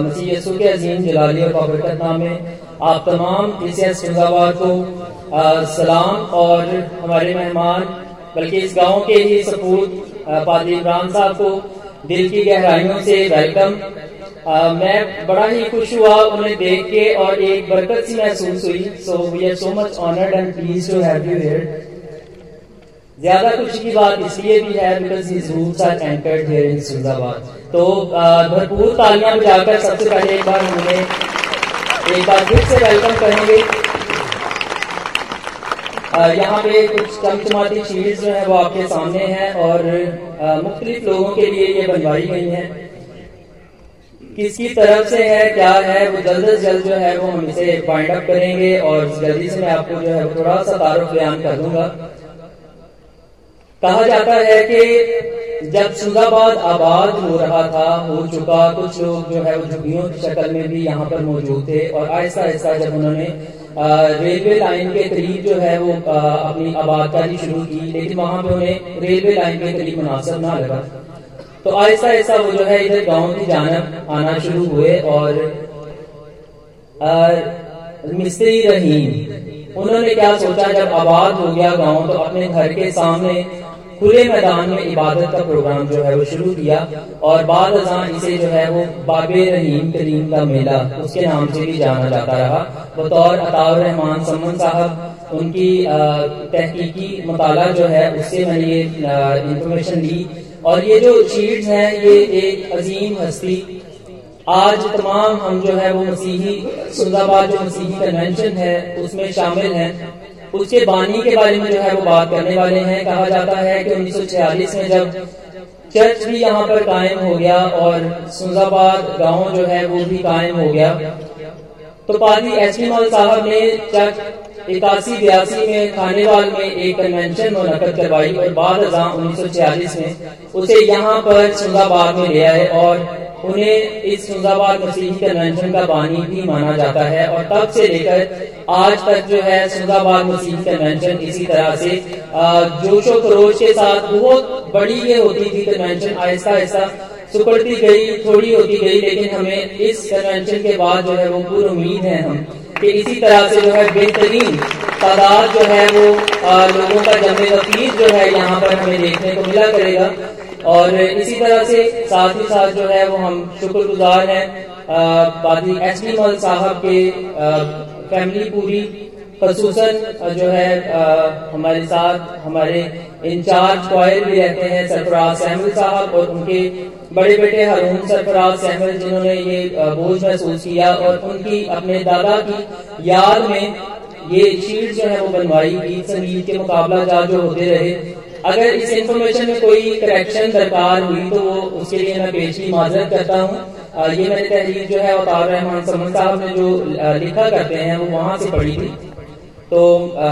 मसीह यसू के अजीम जलाली और बाबरकत नाम आप तमाम टीसीएस फिजाबाद को सलाम और हमारे मेहमान, बल्कि इस गाँव के ही सपूत पादरी इमरान साहब को दिल की गहराइयों से वेलकम मैं बड़ा ही खुश हुआ, उन्हें देख के और एक बरकत सी महसूस हुई। So we are so much honoured and please to have you here ज़्यादा खुशी की बात इसलिए भी है बिकॉज़ तो भरपूर तालियाँ बजाकर सबसे पहले एक बार उन्हें एक बार फिर से वेलकम करेंगे। यहाँ पे कुछ चमचमाती चीज़ जो है वो आपके सामने है और मुख्तलिफ़ लोगों के लिए ये बनवाई गई है। किसकी तरफ़ से है, क्या है, वो जल्द से जल्द जो है वो हम इसे फाइंड अप करेंगे और जल्दी से मैं आपको जो है थोड़ा सा तारुफ बयान कर दूँगा। कहा जाता है कि जब सुजाबाद आबाद हो रहा था हो चुका कुछ लोग जो है झुग्गियों की शक्ल में भी यहाँ पर मौजूद थे और आहिस्ता आहिस्ता जब उन्होंने रेलवे लाइन के करीब जो है वो आ, अपनी आबादकारी शुरू की लेकिन वहाँ पे उन्हें रेलवे लाइन के करीब मुनासिब ना लगा। तो आहिस्ता आहिस्ता वो जो है इधर गाँव की जानब आना शुरू हुए और मिस्त्री रहीम उन्होंने क्या सोचा जब आबाद हो गया गाँव तो अपने घर के सामने खुले मैदान में इबादत का प्रोग्राम जो है वो शुरू किया और बाद इसे जो है वो बाबे रहीम करीम का मेला, उसके नाम से भी जाना जाता रहा। बतौर अताउर रहमान समन साहब, उनकी तहकीकी मताला जो है, उससे मैंने ये इंफॉर्मेशन ली। और ये जो शीट्स हैं, ये एक अजीम हस्ती। आज तमाम हम जो है वो मसीही सुंदाबाद जो मसीही कन्वेंशन है, उसमें शामिल हैं। उसके बानी के बारे में जो है वो बात करने वाले हैं। कहा जाता है कि 1946 में जब चर्च भी यहाँ पर कायम हो गया और सुजाबाद गाँव जो है वो भी कायम हो गया तो पादी एस पी मौल साहब ने चर्च इक्यासी, बयासी में, खानेवाल में एक कन्वेंशन मुनद करवाई और बाद उन्नीस सौ छियालीस में उसे यहाँ पर सुजाबाद में ले आए और उन्हें इस सुजाबाद मसीही कन्वेंशन का बानी भी माना जाता है और तब से लेकर आज तक जो है सुजाबाद मसीही कन्वेंशन इसी तरह से जोशो खरोश के साथ बहुत बड़ी ये होती थी कन्वेंशन आहिस्ता आहिस्ता सुकड़ती गई, थोड़ी होती गई, लेकिन हमें इस कन्वेंशन के बाद जो है वो पूरी उम्मीद है हम कि इसी तरह से जो है बेहतरीन तादाद जो है वो लोगों का जमे वकील जो है यहाँ पर हमें देखने को मिला करेगा। और इसी तरह से साथ ही साथ जो है वो हम शुक्रगुजार हैं। बादी एस डी मल साहब के फैमिली पूरी खसूसन जो है आ, हमारे साथ हमारे इंचार्ज क्वायर भी रहते हैं सरफराज सहमल साहब और उनके बड़े बेटे हरून सरफराज सहमल जिन्होंने ये बोझ महसूस किया और उनकी अपने दादा की याद में ये शीट जो है वो बनवाई गीत संगीत के मुकाबला जा जो होते रहे। अगर इस इंफॉर्मेशन में कोई करेक्शन दरकार हुई तो वो उसके लिए मैं पेशी माजरत करता हूँ। ये मैंने तहरीर जो है अवतार रहमान समन साहब ने जो लिखा करते हैं वो वहाँ से पढ़ी थी। तो आ,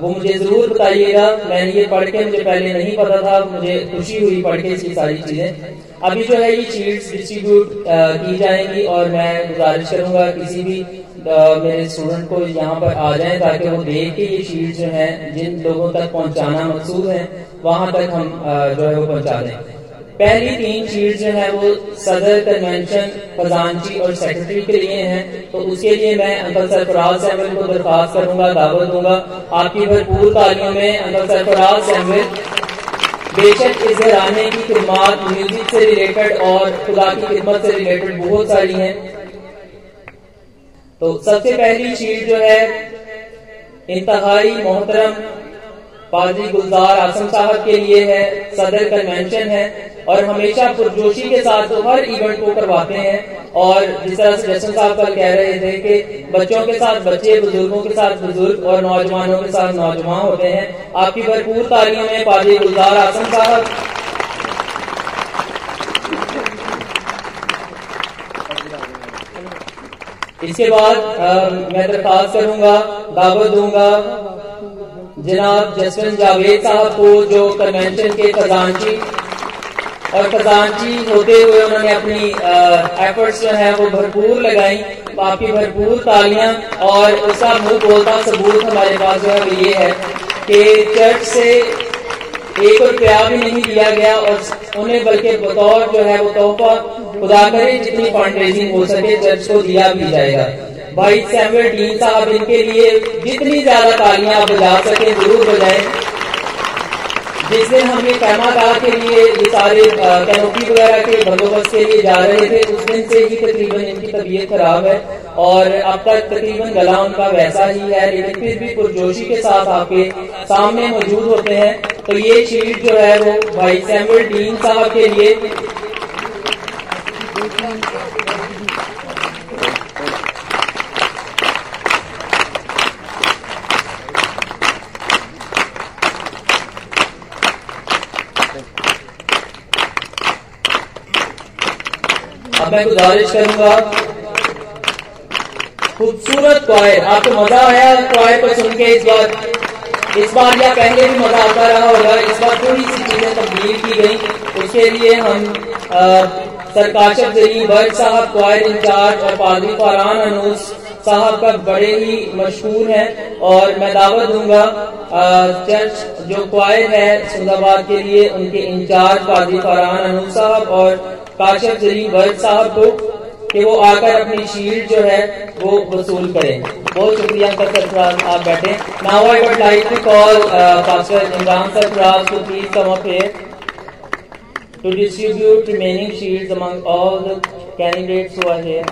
वो मुझे ज़रूर बताइएगा। मैंने ये पढ़ के मुझे पहले नहीं पता था मुझे खुशी हुई पढ़ के इसकी सारी चीज़ें। अभी जो है ये शीट्स डिस्ट्रीब्यूट की जाएँगी और मैं गुजारिश करूँगा किसी भी मेरे स्टूडेंट को यहाँ पर आ जाए ताकि वो देख के ये शीट जो है, जिन लोगों तक पहुंचाना मकसूद है, वहाँ तक हम जो है वो पहुँचा दें। पहली तीन शीट जो है वो सदर कन्वेंशन खजानची और सेक्रेटरी के लिए हैं। तो उसके लिए मैं अंकल सरफराज सैमिल को दरखास्त करूँगा, दावत दूँगा। आपकी भरपूर तालियों में अंकल सरफराज सैमिल बेशक इस घराने की खिदमत म्यूज़िक से रिलेटेड और खुदा की खिदमत से रिलेटेड बहुत सारी हैं। तो सबसे पहली चीज़ जो है, इंतहाई मोहतरम पाजी गुलजार आसम साहब के लिए है, सदर कन्वेंशन है, और हमेशा पुरजोशी के साथ तो हर इवेंट को करवाते हैं। और जिस तरह से जशन साहब कल कह रहे थे कि बच्चों के साथ बच्चे, बुज़ुर्गों के साथ बुज़ुर्ग और नौजवानों के साथ नौजवान होते हैं, आपकी भरपूर तालियों में पाजी गुलजार आसम साहब इसके बाद मैं दरखास्त करूँगा, दावत दूँगा। जनाब जसवंत जावेद साहब को जो कन्वेंशन के खजानची और खजानची होते हुए उन्होंने अपनी एफर्ट्स जो है वो भरपूर लगाई काफ़ी भरपूर तालियाँ, और उसका मुँह बोलता सबूत हमारे पास जो है ये है कि चर्च से एक रुपया भी नहीं दिया गया और उन्हें बल्कि बतौर जो है वो तोहफा खुदा करे, जितनी फंड रेजिंग हो सके चर्च को दिया भी जाएगा। भाई सैमुअल डीन साहब, इनके लिए जितनी ज़्यादा तालियाँ बजा सके, ज़रूर बजाएँ। जिस दिन हम ये पैमागा के लिए ये सारे कैनोपी वगैरह के बंदोबस्त के लिए जा रहे थे, उस दिन से ही तकरीबन इनकी तबीयत खराब है और अब तक तकरीबन गला उनका वैसा ही है, लेकिन फिर भी पुरजोशी के साथ आपके सामने मौजूद होते हैं। तो ये शीट जो है वो भाई सैमुअल डीन साहब के लिए अब मैं गुजारिश करूँगा। खूबसूरत क्वायर आपको मज़ा आया क्वायर को सुन के इस बार। इस बार या पहले भी मज़ा आता रहा होगा इस बार थोड़ी सी चीज़ें तब्दील की गई, उसके लिए हम सरकाशफ जरी बर्ग साहब क्वायर इंचार्ज और पादरी फरहान अनूस साहब का बड़े ही मशहूर हैं और मैं दावत दूँगा चर्च जो क्वायर है सुंदाबाद के लिए उनके इंचार्ज पादरी फरहान अनूस साहब और काशिफ जरी वर्ग साहब को कि वो आकर अपनी शील्ड जो है वो वसूल करें। बहुत शुक्रिया सरफराज आप बैठे। Now I would like to call pastor Imran Sarfaraz to please come up here to distribute remaining shields among all the candidates who are here.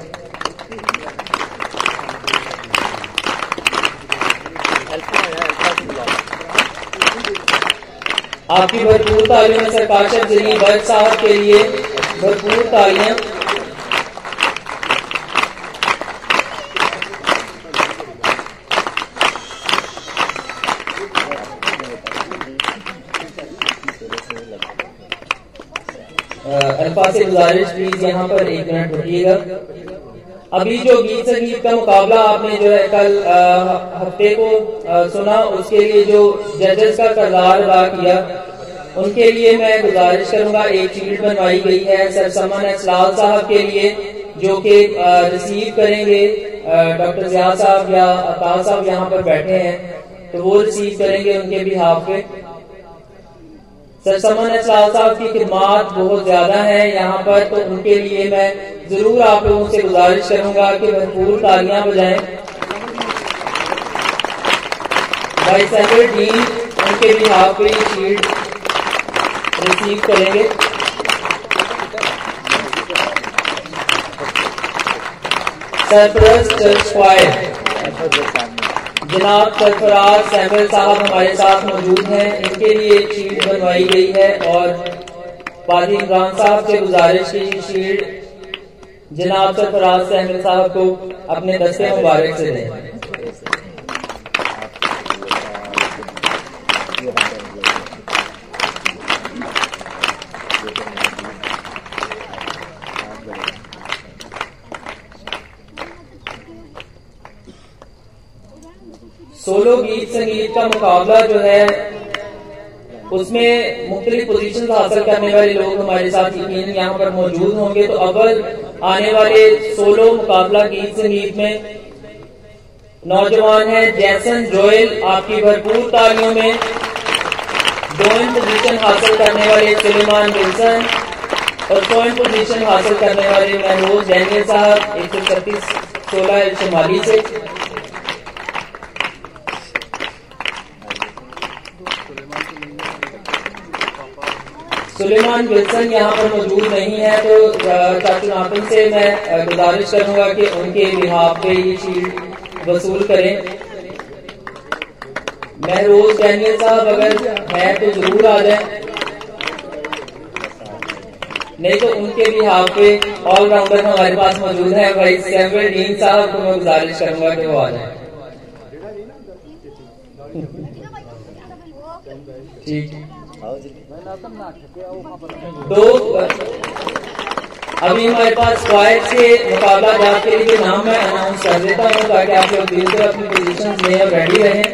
आपकी भरपूर तालियों में सरकार जरी वर्ग साहब के लिए भरपूर तालियाँ। अल्फ़ा से गुजारिश प्लीज़ यहाँ पर एक मिनट रुकिएगा। अभी जो गीत संगीत का मुकाबला आपने जो है कल हफ़्ते को सुना, उसके लिए जो जजेस का करदार अदा किया उनके लिए मैं गुजारिश करूँगा, एक शीट बनवाई गई है सर समन असलाल साहब के लिए, जो कि रिसीव करेंगे डॉक्टर जिया साहब या अताल साहब यहाँ पर बैठे हैं तो वो रिसीव करेंगे उनके भी हाफ़ पे सर साहब की खिदमात बहुत ज़्यादा है यहाँ पर तो उनके लिए मैं ज़रूर आप लोगों से गुजारिश करूँगा कि भरपूर तालियाँ बजाएँ। भाई डीन, उनके भी हाफ़ पे शीट रिसीव करेंगे। सरफरज चर्च जनाब सरफराज सैमुअल साहब हमारे साथ मौजूद हैं। इनके लिए एक शील्ड बनवाई गई है और पादी इमरान साहब से गुजारिश की शील्ड जनाब सरफराज सैमुअल साहब को अपने दस्ते मुबारक से दें। सोलो गीत संगीत का मुकाबला जो है, उसमें मुख्तलिफ़ पोजिशन हासिल करने वाले लोग हमारे साथ यकीन यहाँ पर मौजूद होंगे। तो अव्वल आने वाले सोलो मुकाबला गीत संगीत में नौजवान है जैसन जोयल आपकी भरपूर तालियों में दोइन पोजीशन हासिल करने वाले सुलेमान विल्सन और सोइन पोजीशन हासिल करने वाले महमूद डैनियल साहब, एक सौ छत्तीस, सोलह शुमाली से सुलेमान विल्सन यहाँ पर मौजूद नहीं है तो चाचू से मैं गुजारिश करूँगा कि उनके बिहाफ पे ये शील्ड वसूल करें। महरोज डैनियल साहब अगर है तो ज़रूर आ जाए। नहीं तो उनके भी हाफ़ पे ऑलराउंडर हमारे पास मौजूद है भाई सैमुअल डीन साहब को मैं गुजारिश करूँगा कि वो आ जाए। ठीक तो अभी हमारे पास स्क्वायर से मुकाबला जात के लिए नाम मैं अनाउंस कर देता हूँ ताकि आप लोग दिल से अपनी पोजीशन में रेडी रहें।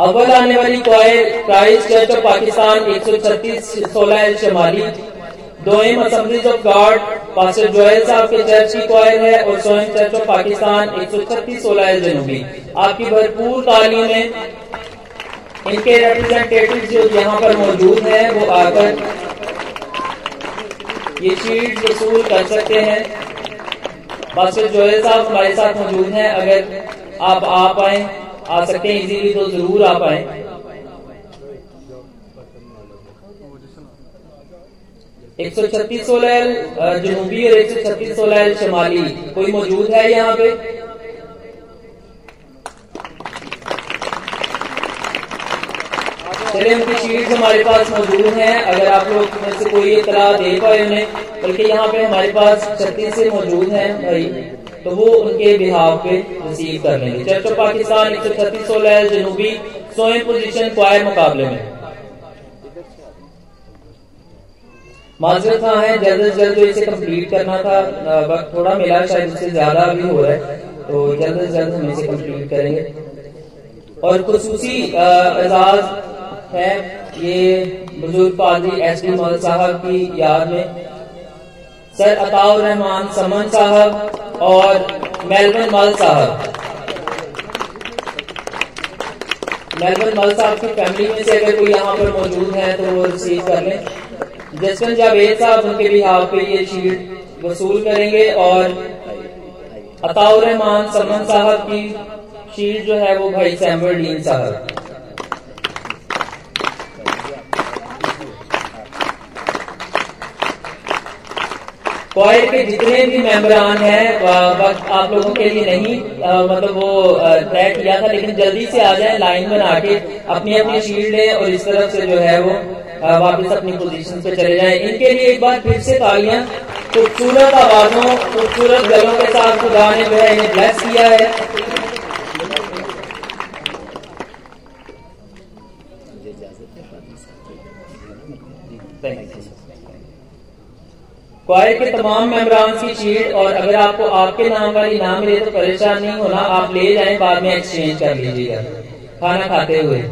अव्वल आने वाली choir Christ church of Pakistan एक सौ छत्तीस, सोलह शमाली। दोएम assemblies of God pastor Joel साहब के चर्च की क्वायर है और सोएम चर्च ऑफ़ पाकिस्तान एक सौ छत्तीस सोलह जनूबी आपकी भरपूर तालीम में इनके रिप्रेजेंटेटिव जो यहाँ पर मौजूद हैं, वो आकर ये शीट वसूल कर सकते हैं। मास्टर जोयल साहब हमारे साथ मौजूद हैं। अगर आप आ पाए, आ सकते हैं इजीली तो ज़रूर आ पाए। एक सौ छत्तीस सोलह जनूबी और एक सौ छत्तीस सोलह शमाली। कोई मौजूद है यहाँ पे? चले उनकी शीट्स हमारे पास मौजूद हैं। अगर आप लोग में से कोई इतला दे पाए उन्हें, बल्कि यहाँ पे हमारे पास छत्तीस से मौजूद हैं भाई तो वो उनके बिहाव पे रिसीव कर लेंगे। चर्च ऑफ़ पाकिस्तान, एक सौ छत्तीस सोलह जनूबी सोए पोजिशन क्वायर मुकाबले में। माजरत हाँ है, जल्द से जल्द इसे कंप्लीट करना था। वक्त थोड़ा मिला, शायद उससे ज़्यादा भी हो रहा है। तो जल्द से जल्द हम इसे कंप्लीट करेंगे। और खसूसी एजाज है, ये बुज़ुर्ग पादरी एस डी मल साहब की याद में। सर अताउर रहमान, समन साहब और मेलबन मल साहब। मेलबन मल साहब की फैमिली में से अगर कोई यहाँ पर मौजूद है तो वो रिसीव कर लें। जसवन जावेद साहब उनके बिहार पे ये शीट वसूल करेंगे और अताउर रहमान समन साहब की शीट जो है वो भाई सैमुअल डीन साहब। क्वायर के जितने भी मेंबरान हैं वक्त आप लोगों के लिए नहीं आ, मतलब वो तय किया था लेकिन जल्दी से आ जाए लाइन बना के अपनी अपनी शील्ड लें और इस तरफ़ से जो है वो वापस अपनी पोजीशन पे चले जाएँ। इनके लिए एक बार फिर से तालियाँ। खूबसूरत आवाजों, खूबसूरत गलों के साथ खुदा ने जो है इन्हें ब्लेस किया है। क्वायर के तमाम मेम्बरान की शीट और अगर आपको आपके नाम वाली ना मिले तो परेशान नहीं होना, आप ले जाएँ, बाद में एक्सचेंज कर लीजिएगा। खाना खाते हुए।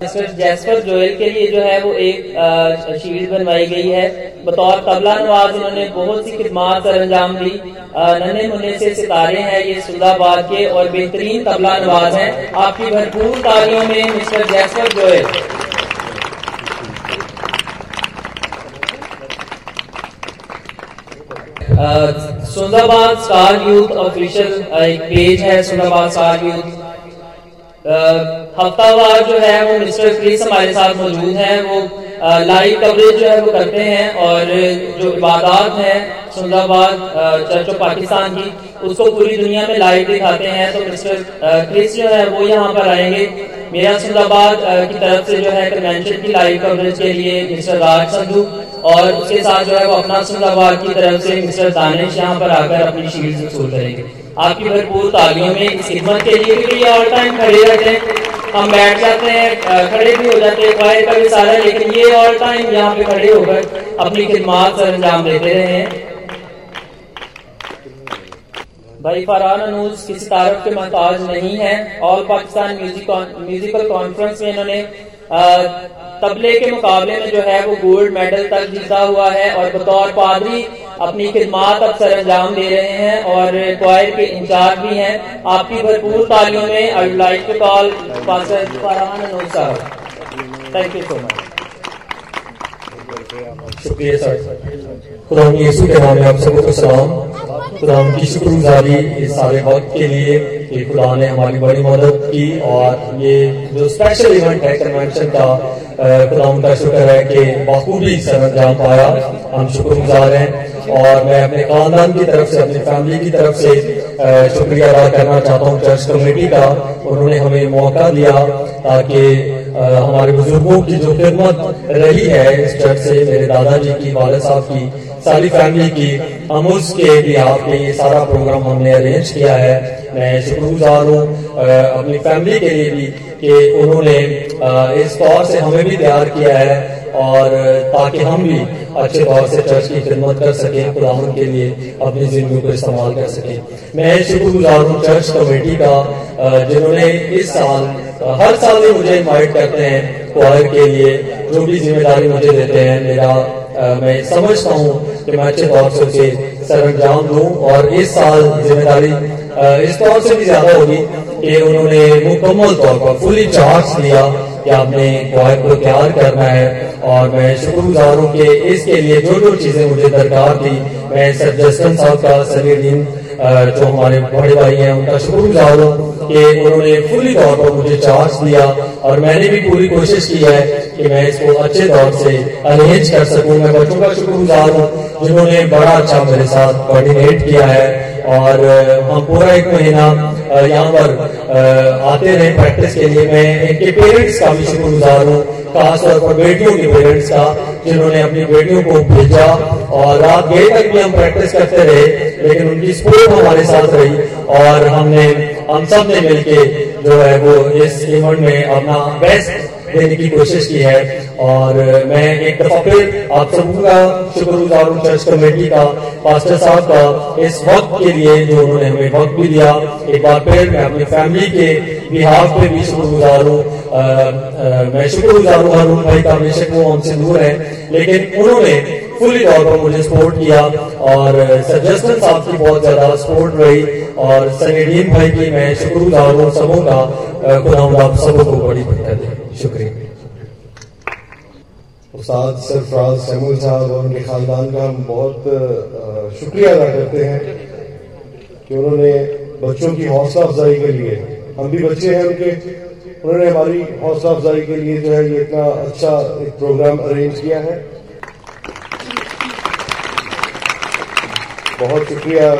जैसपर जोयल के लिए जो है वो एक शीट बनवाई गई है। बतौर तबला नवाज़ उन्होंने बहुत सी खिदमात सर अंजाम दी। नन्हे मुन्ने से सितारे हैं ये सुल्दाबाद के और बेहतरीन तबला नवाज़ हैं। आपकी भरपूर तालियों में mister Jasper Joel Sundarbad star youth official एक पेज है सुंदरबाद स्टार यूथ। हफ्तावार जो है वो मिस्टर क्रिस हमारे साथ मौजूद हैं, वो लाइव कवरेज जो है वो करते हैं और जो इबादत है सुंदाबाद चर्च ऑफ़ पाकिस्तान की, उसको पूरी दुनिया में लाइव दिखाते हैं। तो मिस्टर क्रिस जो है वो यहाँ पर आएँगे। मेरा सुंदाबाद की तरफ़ से जो है कन्वेंशन की लाइव कवरेज के लिए मिस्टर राज संधू और उसके साथ जो है वो अपना सुंदाबाद की तरफ़ से मिस्टर दानिश यहाँ पर आकर अपनी शील्ड करेंगे आपकी भरपूर तालियों में इस खिदमत के लिए भी ऑल टाइम खड़े रहते हैं। हम बैठ जाते हैं खड़े भी हो जाते हैं फायर का भी सारा, लेकिन ये ऑल टाइम यहाँ पे खड़े होकर अपनी खिदमात सर अंजाम देते रहे हैं। भाई फरहान अनूज किसी तारफ के मोहताज नहीं है। All Pakistan music musical conference में इन्होंने तबले के मुकाबले में जो है वो गोल्ड मेडल तक जीता हुआ है और बतौर पादरी अपनी खिदमात अब सर अंजाम दे रहे हैं और क्वायर के इंचार्ज भी हैं। आपकी भरपूर तालियों में I like to call thank you so much शुक्रिया सर। खुदा यीशु के नाम में आप सबको सलाम। खुदा की शुक्रगुजारी इस सारे वक्त के लिए कि खुदा ने हमारी बड़ी मदद की और ये जो स्पेशल इवेंट है कन्वेंशन का खुदा का शुक्र है कि बखूबी सर अंजाम पाया। हम शुक्रगुजार हैं। और मैं अपने खानदान की तरफ़ से, अपनी फैमिली की तरफ़ से शुक्रिया अदा करना चाहता हूँ चर्च कमेटी का। उन्होंने हमें मौका दिया, ताकि हमारे बुज़ुर्गों की जो खिदमत रही है इस चर्च से, मेरे दादाजी की वाले साहब की, सारी फैमिली की, हम उसके भी आपके ये सारा प्रोग्राम हमने अरेंज किया है। मैं शुक्रगुजार हूँ अपनी फैमिली के लिए भी, कि उन्होंने इस तौर से हमें भी तैयार किया है, और, ताकि हम भी अच्छे तौर से चर्च की खिदमत कर सके खुदावन के लिए अपनी ज़िंदगी को इस्तेमाल कर सके। मैं शुक्रगुजार हूँ चर्च कमेटी का जिन्होंने इस साल हर साल ही मुझे इन्वाइट करते हैं क्वार के लिए, जो भी ज़िम्मेदारी मुझे देते हैं, मेरा मैं समझता हूँ कि मैं अच्छे तौर से उसे सर अंजाम दूँ और इस साल ज़िम्मेदारी इस तौर से भी ज़्यादा होगी कि उन्होंने मुकम्मल तौर पर फुली चार्ज लिया कि आपने क्वाइट को तैयार करना है। और मैं शुक्रगुजार हूँ कि इसके लिए जो जो चीज़ें मुझे दरकार थी, मैं सर जस्टन साहब का सलीम जो हमारे बड़े भाई हैं, उनका शुक्रगुजार हूँ कि उन्होंने फुली तौर पर मुझे चार्ज दिया और मैंने भी पूरी कोशिश की है कि मैं इसको अच्छे तौर से अरेंज कर सकूँ। मैं बच्चों का शुक्रगुजार हूँ, जिन्होंने बड़ा अच्छा मेरे साथ कोऑर्डिनेट किया है और हम पूरा एक महीना यहाँ पर आते रहे प्रैक्टिस के लिए। मैं इनके पेरेंट्स का भी शुक्रगुजार हूँ। खासतौर पर बेटियों के पेरेंट्स का, जिन्होंने अपनी बेटियों को भेजा। और रात गए तक भी हम प्रैक्टिस करते रहे, लेकिन उनकी स्पोर्ट हमारे साथ रही। और हमने, हम सबने मिलके जो है वो इस इवेंट में अपना बेस्ट देने की कोशिश की है। और मैं एक दफ़ा फिर आप सबका शुक्रगुजार हूँ चर्च कमेटी का, पास्टर साहब का, इस वक्त के लिए जो उन्होंने हमें वक्त भी दिया। एक बार फिर मैं अपनी फैमिली के बिहाफ पे भी शुक्रगुजार हूँ। मैं शुक्रगुजार हूँ अरुण भाई का, बेशक वो हमसे दूर है। लेकिन उन्होंने फुली तौर पर मुझे सपोर्ट किया। और सर साहब की बहुत ज़्यादा सपोर्ट रही। और सनीडीन भाई की मैं शुक्रगुजार हूँ सबों का खुदा सबों को बड़ी बरकत दे शुक्रिया। उस्ताद सरफराज सैमुल साहब और उनके खानदान का हम बहुत शुक्रिया अदा करते हैं कि उन्होंने बच्चों की हौसला अफजाई के लिए, हम भी बच्चे हैं उनके, उन्होंने हमारी हौसला अफजाई के लिए जो है ये इतना अच्छा एक प्रोग्राम अरेंज किया है। बहुत शुक्रिया